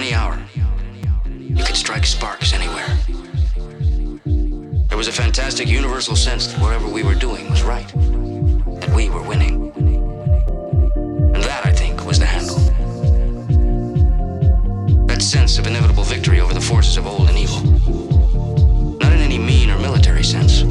any hour. You could strike sparks anywhere. There was a fantastic universal sense that whatever we were doing was right, that we were winning. And that, I think, was the handle. That sense of inevitable victory over the forces of old and evil. Not in any mean or military sense.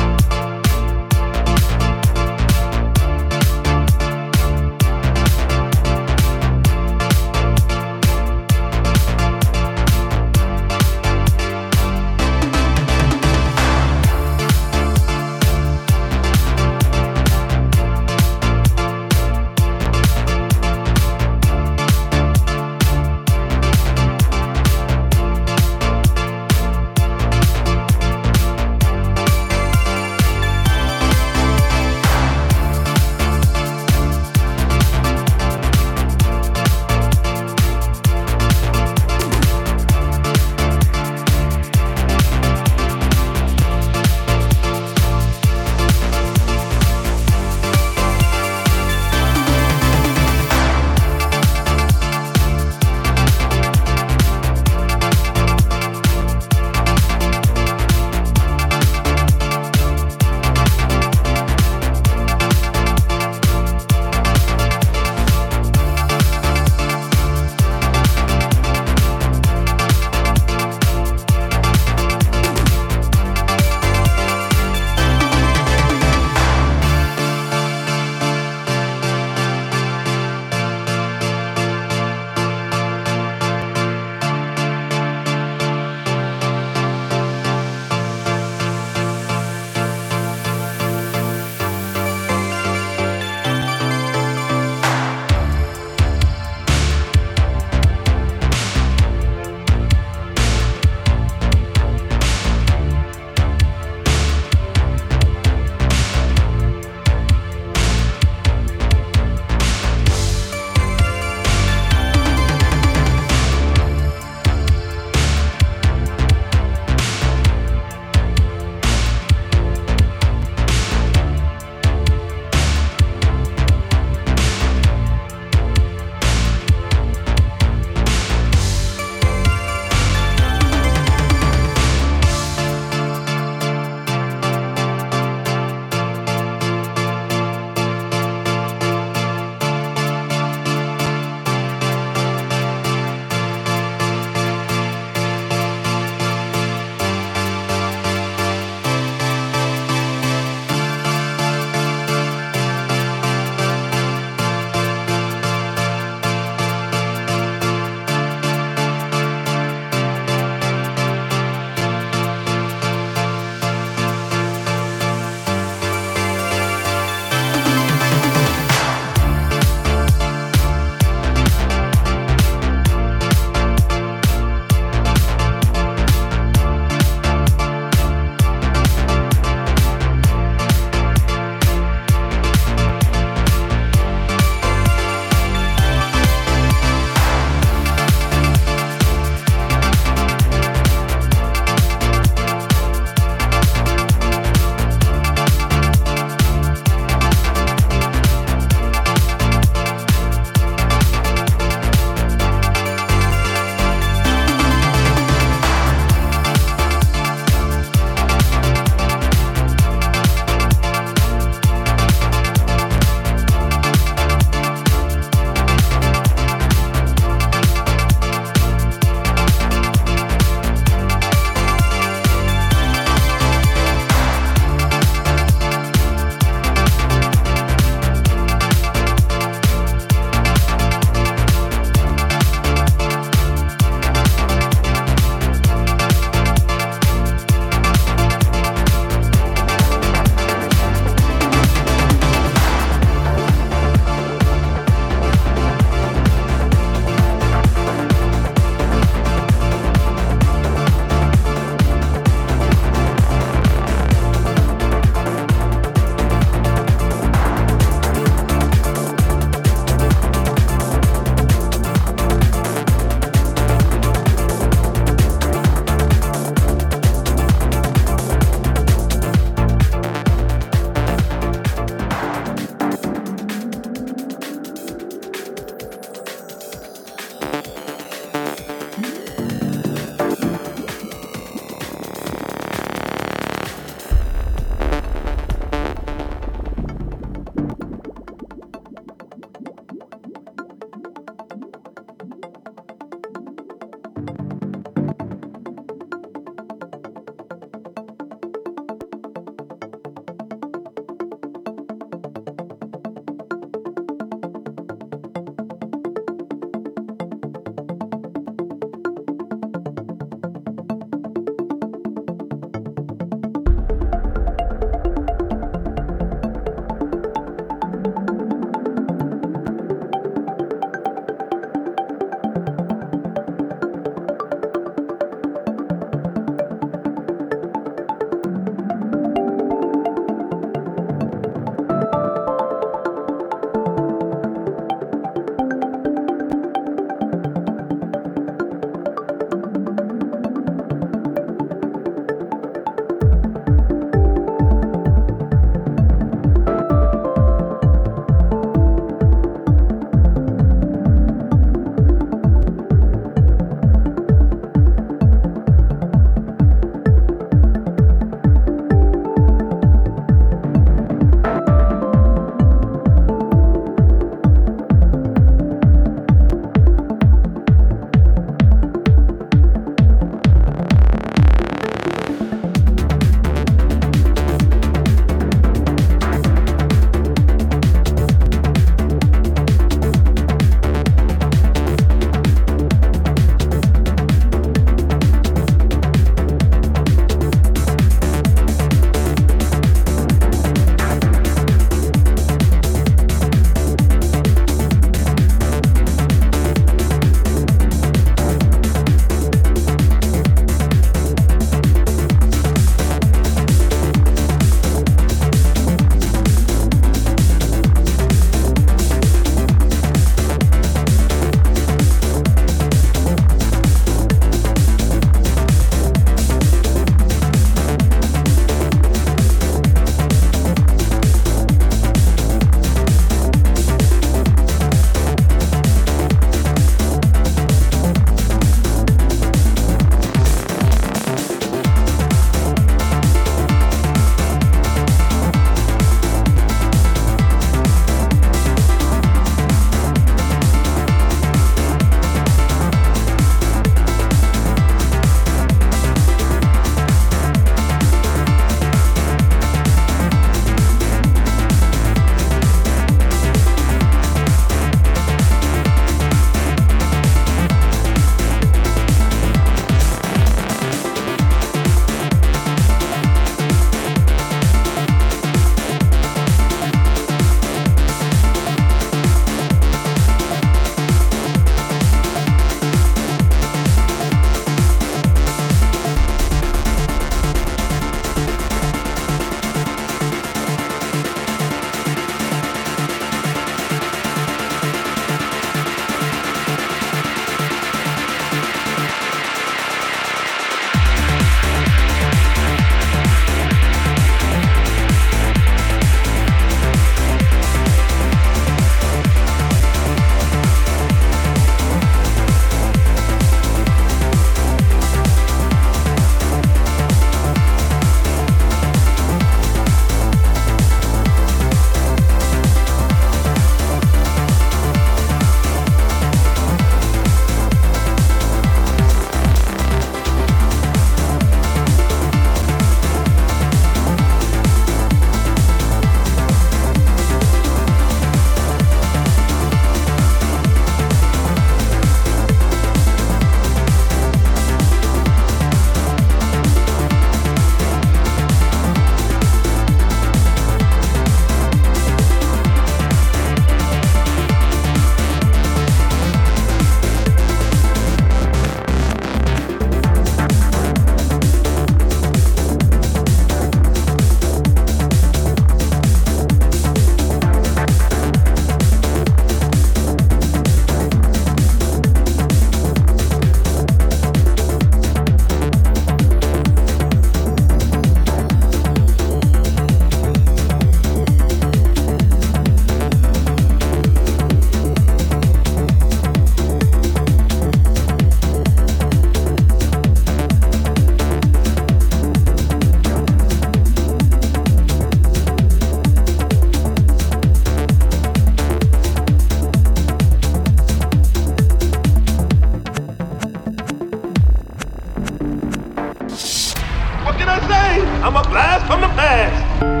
What can I say? I'm a blast from the past.